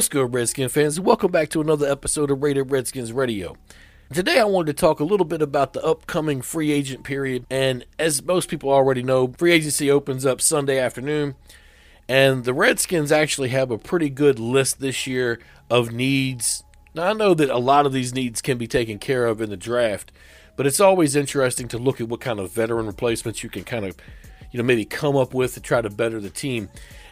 What's good, Redskin fans? Welcome back to another episode of Rated Redskins Radio. Today, I wanted to talk a little bit about the upcoming free agent period. And as most people already know, free agency opens up Sunday afternoon. And the Redskins actually have a pretty good list this year of needs. Now, I know that a lot of these needs can be taken care of in the draft, but it's always interesting to look at what kind of veteran replacements you can kind of, you know, maybe come up with to try to better the team.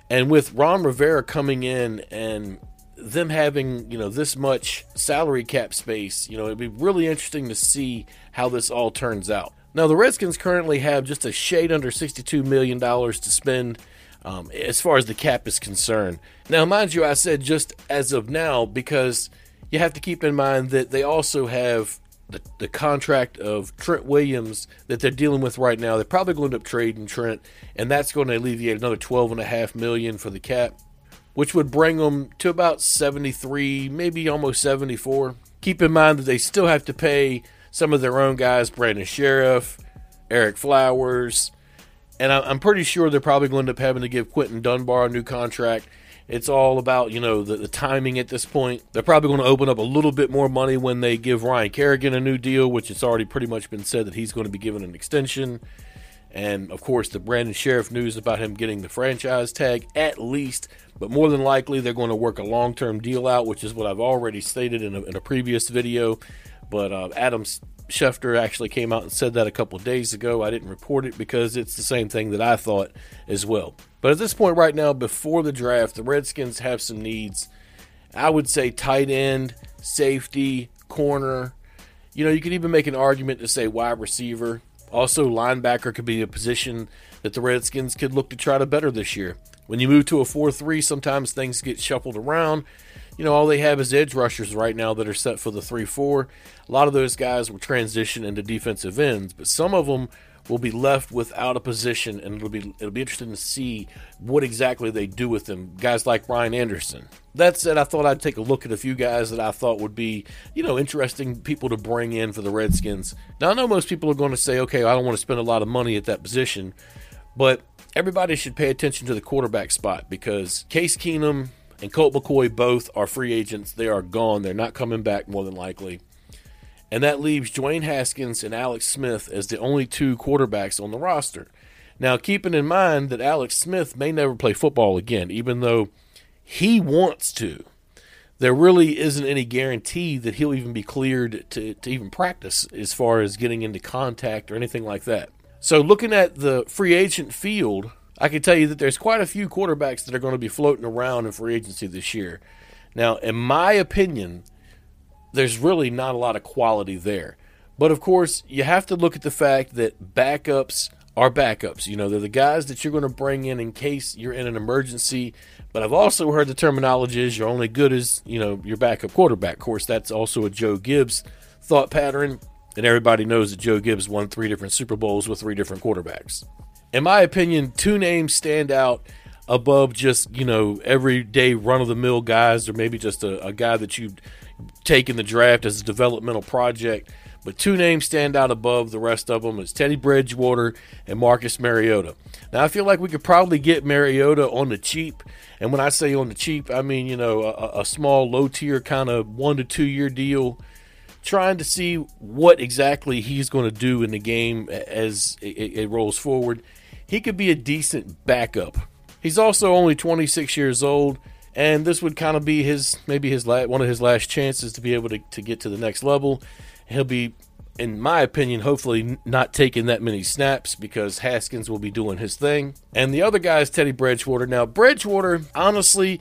And with Ron Rivera coming in and them having, you know, this much salary cap space, you know, it'd be really interesting to see how this all turns out. Now, the Redskins currently have just a shade under $62 million to spend um, as far as the cap is concerned. Now, mind you, I said just as of now because you have to keep in mind that they also have the, the contract of Trent Williams that they're dealing with right now. They're probably going to end up trading Trent, and that's going to alleviate another twelve and a half million for the cap, which would bring them to about seventy three, maybe almost seventy four. Keep in mind that they still have to pay some of their own guys, Brandon Scherff, Ereck Flowers, and I'm pretty sure they're probably going to end up having to give Quinton Dunbar a new contract. It's all about, you know, the, the timing at this point. They're probably going to open up a little bit more money when they give Ryan Kerrigan a new deal, which it's already pretty much been said that he's going to be given an extension. And of course, the Brandon Scherff news about him getting the franchise tag at least, but more than likely they're going to work a long term deal out, which is what I've already stated in a, in a previous video. But uh, Adams Schefter actually came out and said that a couple days ago. I didn't report it because it's the same thing that I thought as well. But at this point, right now, before the draft, the Redskins have some needs. I would say tight end, safety, corner. You know, you could even make an argument to say wide receiver. Also, linebacker could be a position that the Redskins could look to try to better this year. When you move to a 4 3, sometimes things get shuffled around you know, all they have is edge rushers right now that are set for the 3 4. A lot of those guys will transition into defensive ends, but some of them will be left without a position, and it'll be it'll be interesting to see what exactly they do with them. Guys like Ryan Anderson. That said, I thought I'd take a look at a few guys that I thought would be, you know, interesting people to bring in for the Redskins. Now I know most people are going to say, okay, I don't want to spend a lot of money at that position, but everybody should pay attention to the quarterback spot because Case Keenum and Colt McCoy both are free agents. They are gone. They're not coming back more than likely. And that leaves Dwayne Haskins and Alex Smith as the only two quarterbacks on the roster. Now, keeping in mind that Alex Smith may never play football again, even though he wants to, there really isn't any guarantee that he'll even be cleared to, to even practice as far as getting into contact or anything like that. So, looking at the free agent field, I can tell you that there's quite a few quarterbacks that are going to be floating around in free agency this year. Now, in my opinion, there's really not a lot of quality there. But of course, you have to look at the fact that backups are backups. You know, they're the guys that you're going to bring in in case you're in an emergency. But I've also heard the terminology is you're only good as, you know, your backup quarterback. Of course, that's also a Joe Gibbs thought pattern. And everybody knows that Joe Gibbs won three different Super Bowls with three different quarterbacks in my opinion, two names stand out above just you know everyday run of the mill guys, or maybe just a, a guy that you take in the draft as a developmental project. But two names stand out above the rest of them is Teddy Bridgewater and Marcus Mariota. Now I feel like we could probably get Mariota on the cheap, and when I say on the cheap, I mean you know a, a small low tier kind of one to two year deal trying to see what exactly he's going to do in the game as it, it, rolls forward he could be a decent backup. He's also only 26 years old, and this would kind of be his maybe his la- one of his last chances to be able to, to get to the next level. He'll be, in my opinion, hopefully not taking that many snaps because Haskins will be doing his thing. And the other guy is Teddy Bridgewater. Now, Bridgewater, honestly,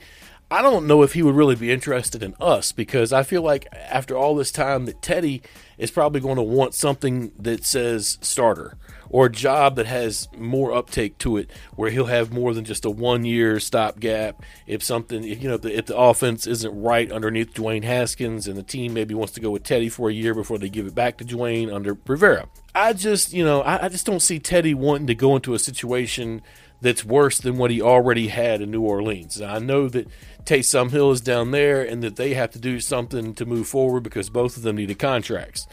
I don't know if he would really be interested in us because I feel like after all this time that Teddy is probably going to want something that says starter or a job that has more uptake to it where he'll have more than just a one year stopgap if something if, you know if the, if the offense isn't right underneath Dwayne Haskins and the team maybe wants to go with Teddy for a year before they give it back to Dwayne under Rivera. I just you know I, I just don't see Teddy wanting to go into a situation that's worse than what he already had in New Orleans. I know that Taysom Hill is down there and that they have to do something to move forward because both of them needed contracts.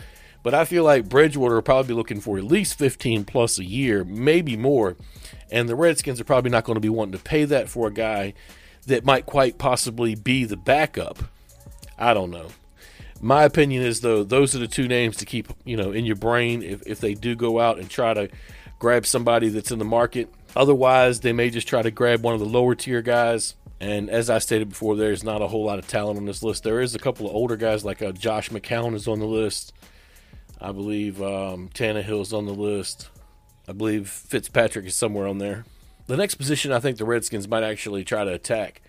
But I feel like Bridgewater will probably be looking for at least 15 plus a year, maybe more. And the Redskins are probably not going to be wanting to pay that for a guy that might quite possibly be the backup. I don't know. My opinion is though those are the two names to keep you know in your brain if, if they do go out and try to grab somebody that's in the market. Otherwise, they may just try to grab one of the lower tier guys. And as I stated before, there's not a whole lot of talent on this list. There is a couple of older guys like uh, Josh McCown is on the list. I believe um, Tannehill's on the list. I believe Fitzpatrick is somewhere on there. The next position I think the Redskins might actually try to attack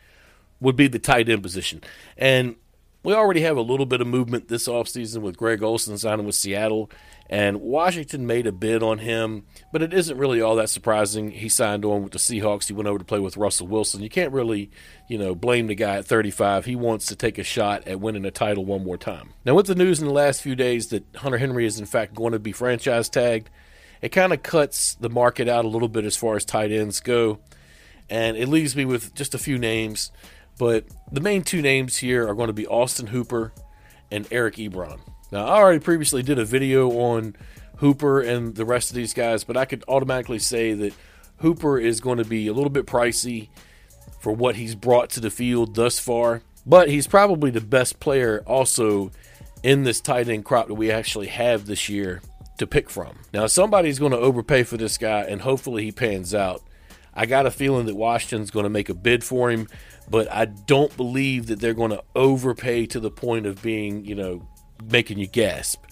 would be the tight end position. And we already have a little bit of movement this offseason with Greg Olsen signing with Seattle, and Washington made a bid on him, but it isn't really all that surprising. He signed on with the Seahawks. He went over to play with Russell Wilson. You can't really, you know, blame the guy at 35. He wants to take a shot at winning a title one more time. Now, with the news in the last few days that Hunter Henry is in fact going to be franchise tagged, it kind of cuts the market out a little bit as far as tight ends go, and it leaves me with just a few names. But the main two names here are going to be Austin Hooper and Eric Ebron. Now, I already previously did a video on Hooper and the rest of these guys, but I could automatically say that Hooper is going to be a little bit pricey for what he's brought to the field thus far, but he's probably the best player also in this tight end crop that we actually have this year to pick from. Now, somebody's going to overpay for this guy, and hopefully he pans out. I got a feeling that Washington's going to make a bid for him but I don't believe that they're going to overpay to the point of being, you know, making you gasp.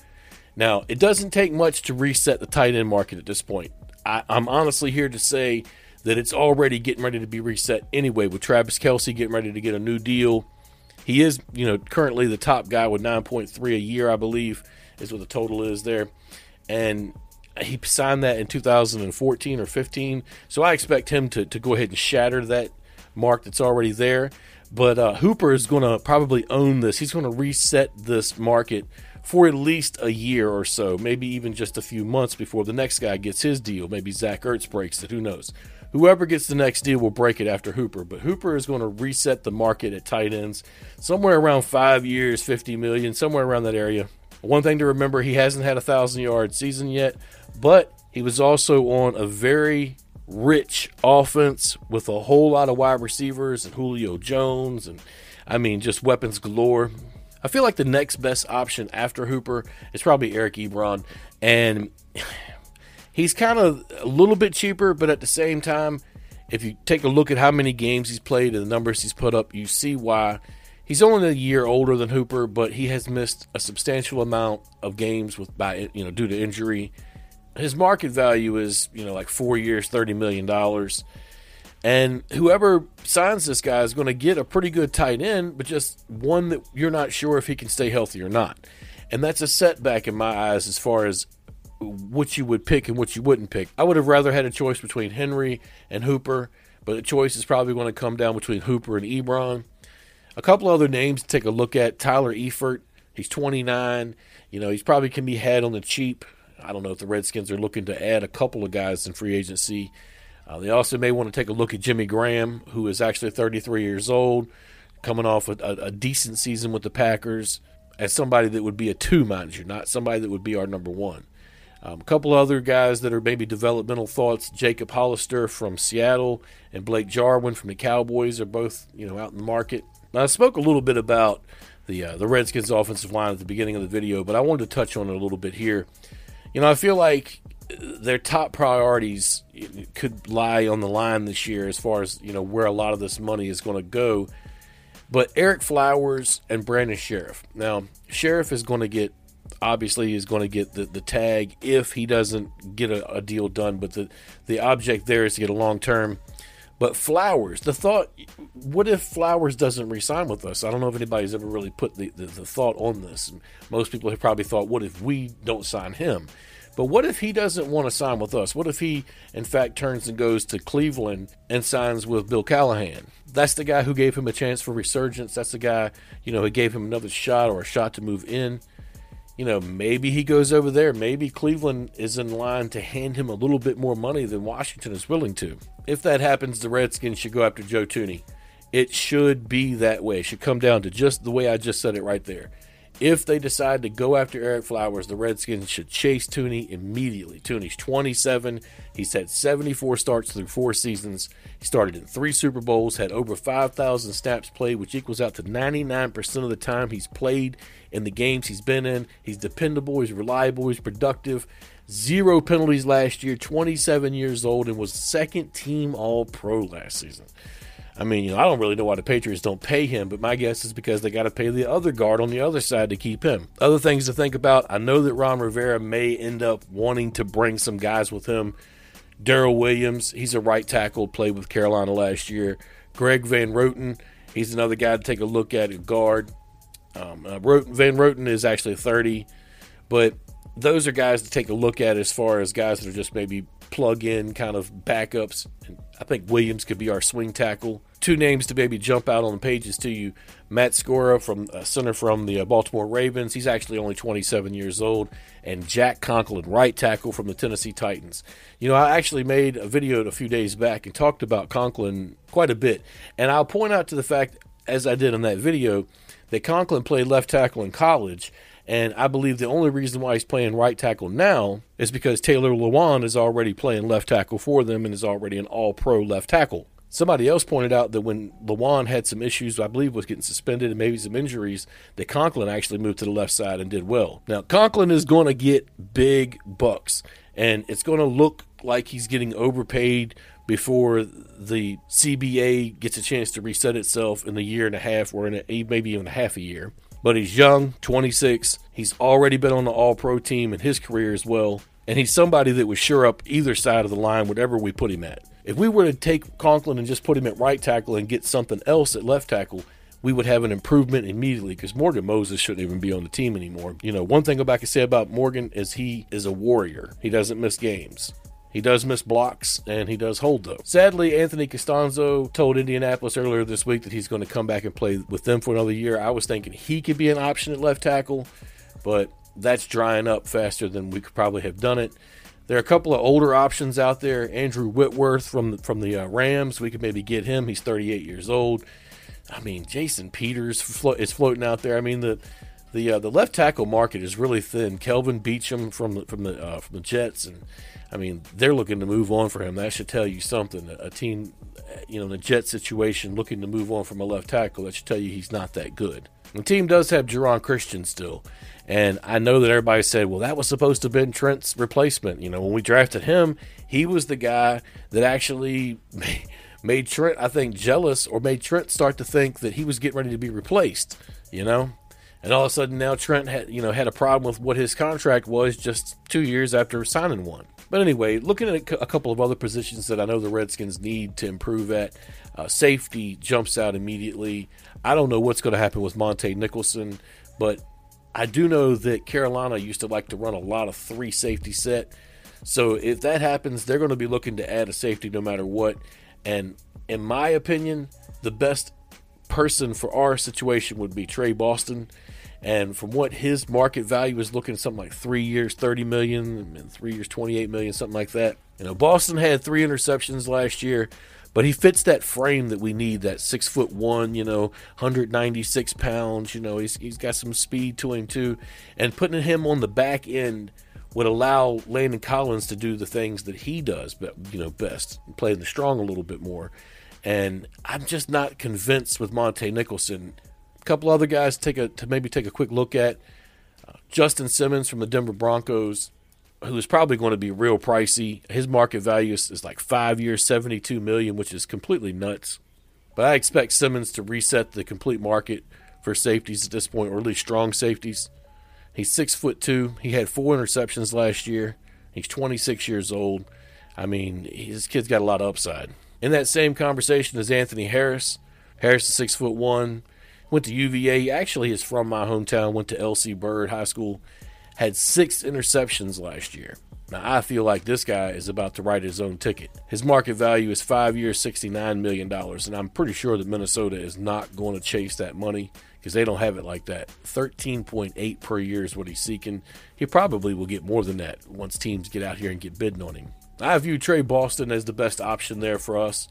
Now, it doesn't take much to reset the tight end market at this point. I, am honestly here to say that it's already getting ready to be reset anyway, with Travis Kelce getting ready to get a new deal. He is, you know, currently the top guy with 9.3 a year, I believe, is what the total is there. And he signed that in 2014 or 15. So I expect him to, to go ahead and shatter that mark that's already there. But uh, Hooper is going to probably own this. He's going to reset this market for at least a year or so, maybe even just a few months before the next guy gets his deal. Maybe Zach Ertz breaks it. Who knows? Whoever gets the next deal will break it after Hooper. But Hooper is going to reset the market at tight ends somewhere around five years, 50 million, somewhere around that area. One thing to remember, he hasn't had a thousand yard season yet, but he was also on a very rich offense with a whole lot of wide receivers and Julio Jones and I mean just weapons galore. I feel like the next best option after Hooper is probably Eric Ebron. And he's kind of a little bit cheaper but at the same time if you take a look at how many games he's played and the numbers he's put up you see why. He's only a year older than Hooper but he has missed a substantial amount of games with by you know due to injury his market value is you know like four years, thirty million dollars, and whoever signs this guy is going to get a pretty good tight end, but just one that you're not sure if he can stay healthy or not, and that's a setback in my eyes as far as what you would pick and what you wouldn't pick. I would have rather had a choice between Henry and Hooper, but the choice is probably going to come down between Hooper and Ebron. A couple other names to take a look at: Tyler Eifert. He's 29. You know, he's probably can be had on the cheap. I don't know if the Redskins are looking to add a couple of guys in free agency. Uh, they also may want to take a look at Jimmy Graham, who is actually 33 years old, coming off a, a, decent season with the Packers, as somebody that would be a two manager, not somebody that would be our number one. Um, a couple other guys that are maybe developmental thoughts: Jacob Hollister from Seattle and Blake Jarwin from the Cowboys are both you know out in the market. Now, I spoke a little bit about the uh, the Redskins offensive line at the beginning of the video, but I wanted to touch on it a little bit here. You know, I feel like their top priorities could lie on the line this year as far as, you know, where a lot of this money is going to go. But Ereck Flowers and Brandon Scherff. Now, Scherff is going to get obviously is going to get the, the tag if he doesn't get a, a deal done. But the, the object there is to get a long term. But Flowers, the thought, what if Flowers doesn't resign with us? I don't know if anybody's ever really put the, the, the, thought on this. Most people have probably thought, what if we don't sign him? But what if he doesn't want to sign with us? What if he, in fact, turns and goes to Cleveland and signs with Bill Callahan? That's the guy who gave him a chance for resurgence. That's the guy, you know, who gave him another shot or a shot to move in you know, maybe he goes over there. Maybe Cleveland is in line to hand him a little bit more money than Washington is willing to. If that happens, the Redskins should go after Joe Thuney. It should be that way. It should come down to just the way I just said it right there. If they decide to go after Ereck Flowers, the Redskins should chase Thuney immediately. Thuney's 27. He's had 74 starts through four seasons. He started in three Super Bowls, had over 5,000 snaps played, which equals out to 99% of the time he's played in the games he's been in. He's dependable, he's reliable, he's productive. Zero penalties last year, 27 years old, and was second team All Pro last season. I mean, you know, I don't really know why the Patriots don't pay him, but my guess is because they got to pay the other guard on the other side to keep him. Other things to think about I know that Ron Rivera may end up wanting to bring some guys with him. Daryl Williams, he's a right tackle, played with Carolina last year. Greg Van Roten, he's another guy to take a look at at guard. Um, uh, Van Roten is actually 30, but those are guys to take a look at as far as guys that are just maybe plug in kind of backups. And I think Williams could be our swing tackle. Two names to maybe jump out on the pages to you Matt Skura, from uh, center from the uh, Baltimore Ravens. He's actually only 27 years old. And Jack Conklin, right tackle from the Tennessee Titans. You know, I actually made a video a few days back and talked about Conklin quite a bit. And I'll point out to the fact, as I did in that video, that Conklin played left tackle in college and I believe the only reason why he's playing right tackle now is because Taylor Lewan is already playing left tackle for them and is already an all pro left tackle. Somebody else pointed out that when Lewan had some issues, I believe was getting suspended and maybe some injuries, that Conklin actually moved to the left side and did well. Now, Conklin is going to get big bucks, and it's going to look like he's getting overpaid before the CBA gets a chance to reset itself in a year and a half or in a, maybe even a half a year but he's young, 26. He's already been on the All Pro team in his career as well. And he's somebody that would sure up either side of the line, whatever we put him at. If we were to take Conklin and just put him at right tackle and get something else at left tackle, we would have an improvement immediately because Morgan Moses shouldn't even be on the team anymore. You know, one thing I can say about Morgan is he is a warrior. He doesn't miss games. He does miss blocks and he does hold though. Sadly, Anthony Castonzo told Indianapolis earlier this week that he's going to come back and play with them for another year. I was thinking he could be an option at left tackle, but that's drying up faster than we could probably have done it. There are a couple of older options out there. Andrew Whitworth from the, from the uh, Rams, we could maybe get him. He's 38 years old. I mean, Jason Peters flo- is floating out there. I mean, the the uh, the left tackle market is really thin. Kelvin Beachum from the, from the uh, from the Jets and I mean, they're looking to move on for him. That should tell you something. A team, you know, in the Jet situation, looking to move on from a left tackle, that should tell you he's not that good. The team does have Geron Christian still. And I know that everybody said, well, that was supposed to have been Trent's replacement. You know, when we drafted him, he was the guy that actually made Trent, I think, jealous or made Trent start to think that he was getting ready to be replaced, you know? And all of a sudden now Trent had, you know, had a problem with what his contract was just two years after signing one. But anyway, looking at a couple of other positions that I know the Redskins need to improve at, uh, safety jumps out immediately. I don't know what's going to happen with Montae Nicholson, but I do know that Carolina used to like to run a lot of three safety set. So if that happens, they're going to be looking to add a safety no matter what. And in my opinion, the best person for our situation would be Tre Boston. And from what his market value is looking, something like three years, 30 million, and three years, 28 million, something like that. You know, Boston had three interceptions last year, but he fits that frame that we need that six foot one, you know, 196 pounds. You know, he's, he's got some speed to him too. And putting him on the back end would allow Landon Collins to do the things that he does, but you know, best, playing the strong a little bit more. And I'm just not convinced with Montae Nicholson couple other guys to take a to maybe take a quick look at. Uh, Justin Simmons from the Denver Broncos, who is probably going to be real pricey. His market value is, is like five years, seventy-two million, which is completely nuts. But I expect Simmons to reset the complete market for safeties at this point, or at least strong safeties. He's six foot two. He had four interceptions last year. He's 26 years old. I mean, his kid's got a lot of upside. In that same conversation is Anthony Harris. Harris is six foot one. Went to UVA. He actually is from my hometown. Went to LC Bird High School. Had six interceptions last year. Now I feel like this guy is about to write his own ticket. His market value is five years, $69 million. And I'm pretty sure that Minnesota is not going to chase that money because they don't have it like that. 13.8 per year is what he's seeking. He probably will get more than that once teams get out here and get bidding on him. I view Tre Boston as the best option there for us.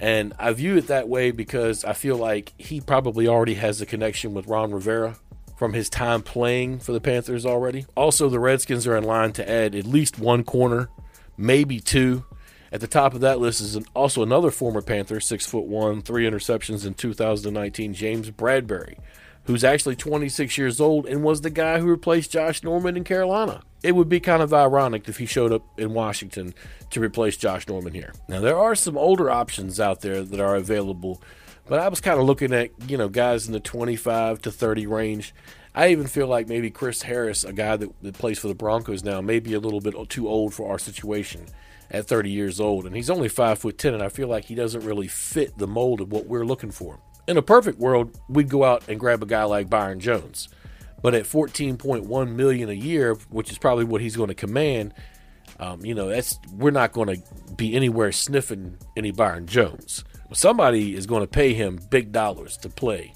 And I view it that way because I feel like he probably already has a connection with Ron Rivera from his time playing for the Panthers already. Also, the Redskins are in line to add at least one corner, maybe two. At the top of that list is an, also another former Panther, six foot one, three interceptions in 2019, James Bradberry, who's actually 26 years old and was the guy who replaced Josh Norman in Carolina. It would be kind of ironic if he showed up in Washington to replace Josh Norman here. Now, there are some older options out there that are available, but I was kind of looking at, you know, guys in the 25 to 30 range. I even feel like maybe Chris Harris, a guy that, that plays for the Broncos now, may be a little bit too old for our situation at 30 years old. And he's only 5 foot 10, and I feel like he doesn't really fit the mold of what we're looking for. In a perfect world, we'd go out and grab a guy like Byron Jones. But at 14.1 million a year, which is probably what he's going to command, um, you know, that's we're not going to be anywhere sniffing any Byron Jones. Somebody is going to pay him big dollars to play,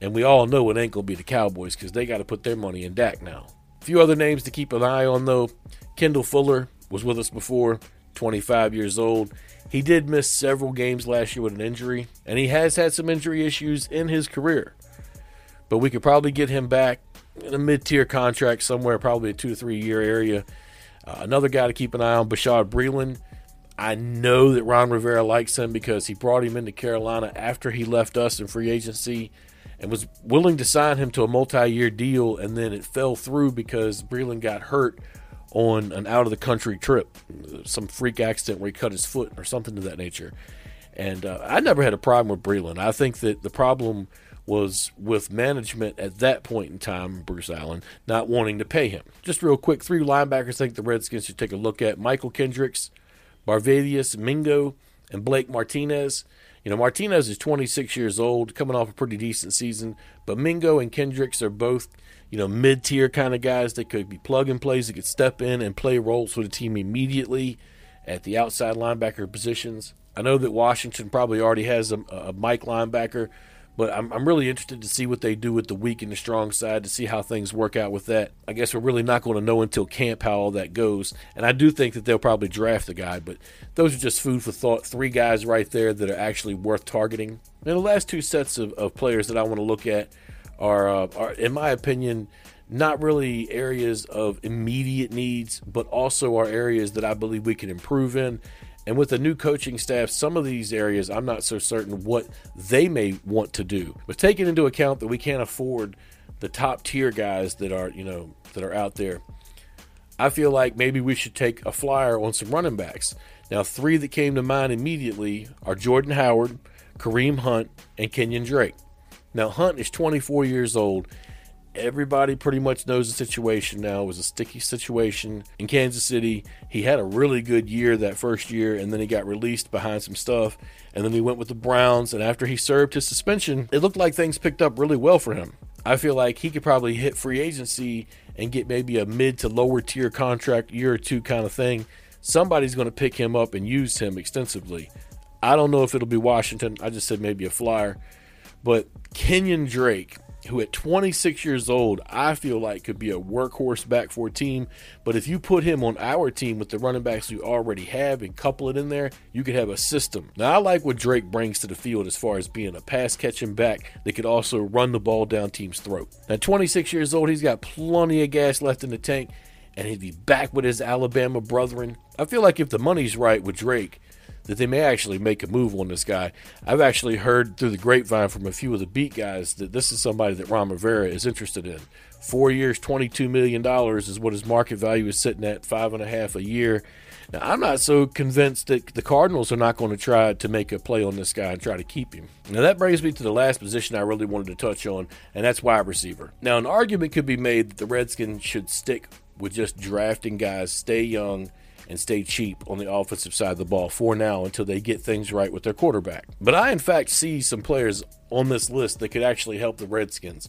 and we all know it ain't going to be the Cowboys because they got to put their money in Dak now. A few other names to keep an eye on though. Kendall Fuller was with us before, 25 years old. He did miss several games last year with an injury, and he has had some injury issues in his career. But we could probably get him back in a mid-tier contract somewhere, probably a two to three year area. Uh, another guy to keep an eye on, Bashaud Breeland. I know that Ron Rivera likes him because he brought him into Carolina after he left us in free agency and was willing to sign him to a multi-year deal, and then it fell through because Breeland got hurt on an out of the country trip, some freak accident where he cut his foot or something to that nature. And uh, I never had a problem with Breeland. I think that the problem was with management at that point in time, Bruce Allen, not wanting to pay him. Just real quick, three linebackers think the Redskins should take a look at Mychal Kendricks, Barkevious Mingo, and Blake Martinez. You know, Martinez is 26 years old, coming off a pretty decent season, but Mingo and Kendricks are both, you know, mid tier kind of guys that could be plug and plays that could step in and play roles for the team immediately at the outside linebacker positions. I know that Washington probably already has a, a Mike linebacker but I'm, I'm really interested to see what they do with the weak and the strong side to see how things work out with that. I guess we're really not going to know until camp how all that goes. And I do think that they'll probably draft a guy, but those are just food for thought. Three guys right there that are actually worth targeting. And the last two sets of, of players that I want to look at are, uh, are, in my opinion, not really areas of immediate needs, but also are areas that I believe we can improve in. And with the new coaching staff, some of these areas I'm not so certain what they may want to do. But taking into account that we can't afford the top tier guys that are, you know, that are out there, I feel like maybe we should take a flyer on some running backs. Now, three that came to mind immediately are Jordan Howard, Kareem Hunt, and Kenyan Drake. Now, Hunt is 24 years old everybody pretty much knows the situation now. It was a sticky situation in Kansas City. He had a really good year that first year, and then he got released behind some stuff. And then he went with the Browns. And after he served his suspension, it looked like things picked up really well for him. I feel like he could probably hit free agency and get maybe a mid to lower tier contract, year or two kind of thing. Somebody's going to pick him up and use him extensively. I don't know if it'll be Washington. I just said maybe a flyer. But Kenyan Drake, who at 26 years old, I feel like could be a workhorse back for a team. But if you put him on our team with the running backs we already have and couple it in there, you could have a system. Now, I like what Drake brings to the field as far as being a pass catching back that could also run the ball down team's throat. Now, 26 years old, he's got plenty of gas left in the tank, and he'd be back with his Alabama brethren. I feel like if the money's right with Drake, that they may actually make a move on this guy. I've actually heard through the grapevine from a few of the beat guys that this is somebody that Ron Rivera is interested in. Four years, $22 million is what his market value is sitting at, five and a half a year. Now, I'm not so convinced that the Cardinals are not going to try to make a play on this guy and try to keep him. Now, that brings me to the last position I really wanted to touch on, and that's wide receiver. Now, an argument could be made that the Redskins should stick with just drafting guys, stay young, and stay cheap on the offensive side of the ball for now until they get things right with their quarterback. But I, in fact, see some players on this list that could actually help the Redskins.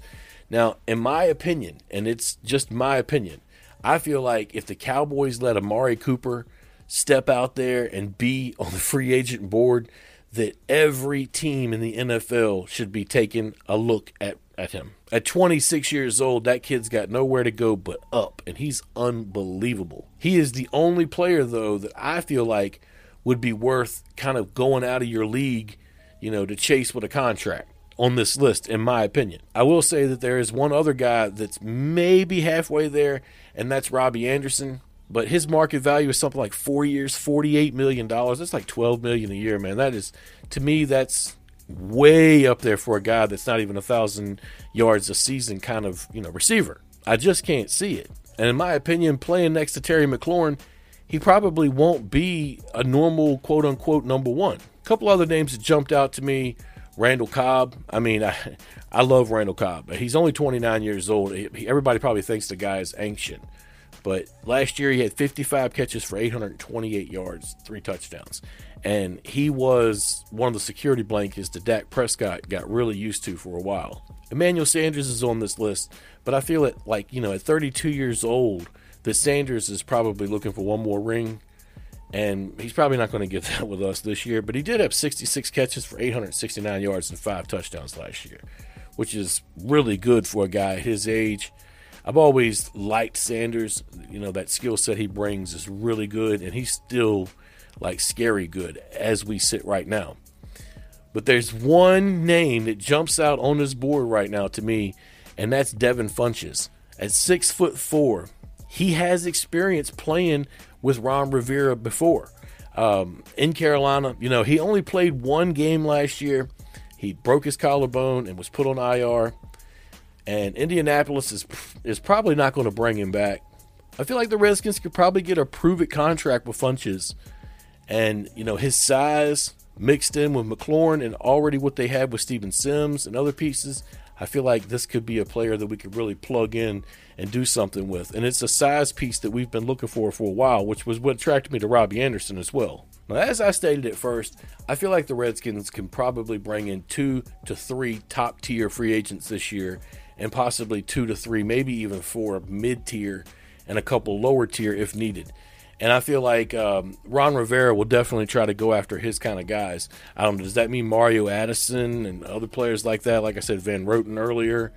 Now, in my opinion, and it's just my opinion, I feel like if the Cowboys let Amari Cooper step out there and be on the free agent board, that every team in the NFL should be taking a look at at him. At 26 years old, that kid's got nowhere to go but up, and he's unbelievable. He is the only player, though, that I feel like would be worth kind of going out of your league, you know, to chase with a contract. on this list, in my opinion. I will say that there is one other guy that's maybe halfway there, and that's Robby Anderson. But his market value is something like four years, forty-eight million dollars. That's like twelve million a year, man. That is, to me, that's way up there for a guy that's not even a thousand yards a season kind of you know receiver. I just can't see it. And in my opinion, playing next to Terry McLaurin, he probably won't be a normal quote unquote number one. A couple other names that jumped out to me. Randall Cobb. I mean, I, I love Randall Cobb. He's only 29 years old. He, everybody probably thinks the guy is ancient. But last year he had 55 catches for 828 yards, three touchdowns. And he was one of the security blankets that Dak Prescott got really used to for a while. Emmanuel Sanders is on this list, but I feel it like, you know, at 32 years old, that Sanders is probably looking for one more ring. And he's probably not going to get that with us this year, but he did have 66 catches for 869 yards and five touchdowns last year, which is really good for a guy his age. I've always liked Sanders. You know, that skill set he brings is really good, and he's still like scary good as we sit right now. But there's one name that jumps out on this board right now to me, and that's Devin Funchess. At six foot four, he has experience playing with Ron Rivera before. Um, in Carolina, you know, he only played one game last year. He broke his collarbone and was put on IR. And Indianapolis is is probably not going to bring him back. I feel like the Redskins could probably get a prove it contract with Funchess. And, you know, his size mixed in with McLaurin and already what they have with Steven Sims and other pieces, I feel like this could be a player that we could really plug in and do something with. And it's a size piece that we've been looking for for a while, which was what attracted me to Robby Anderson as well. Now, as I stated at first, I feel like the Redskins can probably bring in two to three top tier free agents this year, and possibly two to three, maybe even four mid tier and a couple lower tier if needed. And I feel like um, Ron Rivera will definitely try to go after his kind of guys. I don't know. Does that mean Mario Addison and other players like that? Like I said, Van Roten earlier.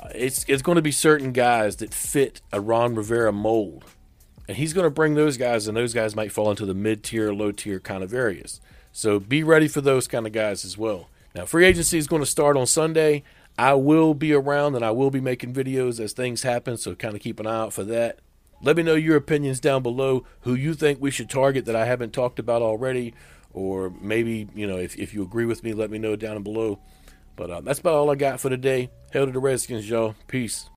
Uh, it's it's going to be certain guys that fit a Ron Rivera mold, and he's going to bring those guys, and those guys might fall into the mid tier, low tier kind of areas. So be ready for those kind of guys as well. Now, free agency is going to start on Sunday. I will be around and I will be making videos as things happen, so kind of keep an eye out for that. Let me know your opinions down below, who you think we should target that I haven't talked about already, or maybe, you know, if, if you agree with me, let me know down below. But uh, that's about all I got for today. Hell to the Redskins, y'all. Peace.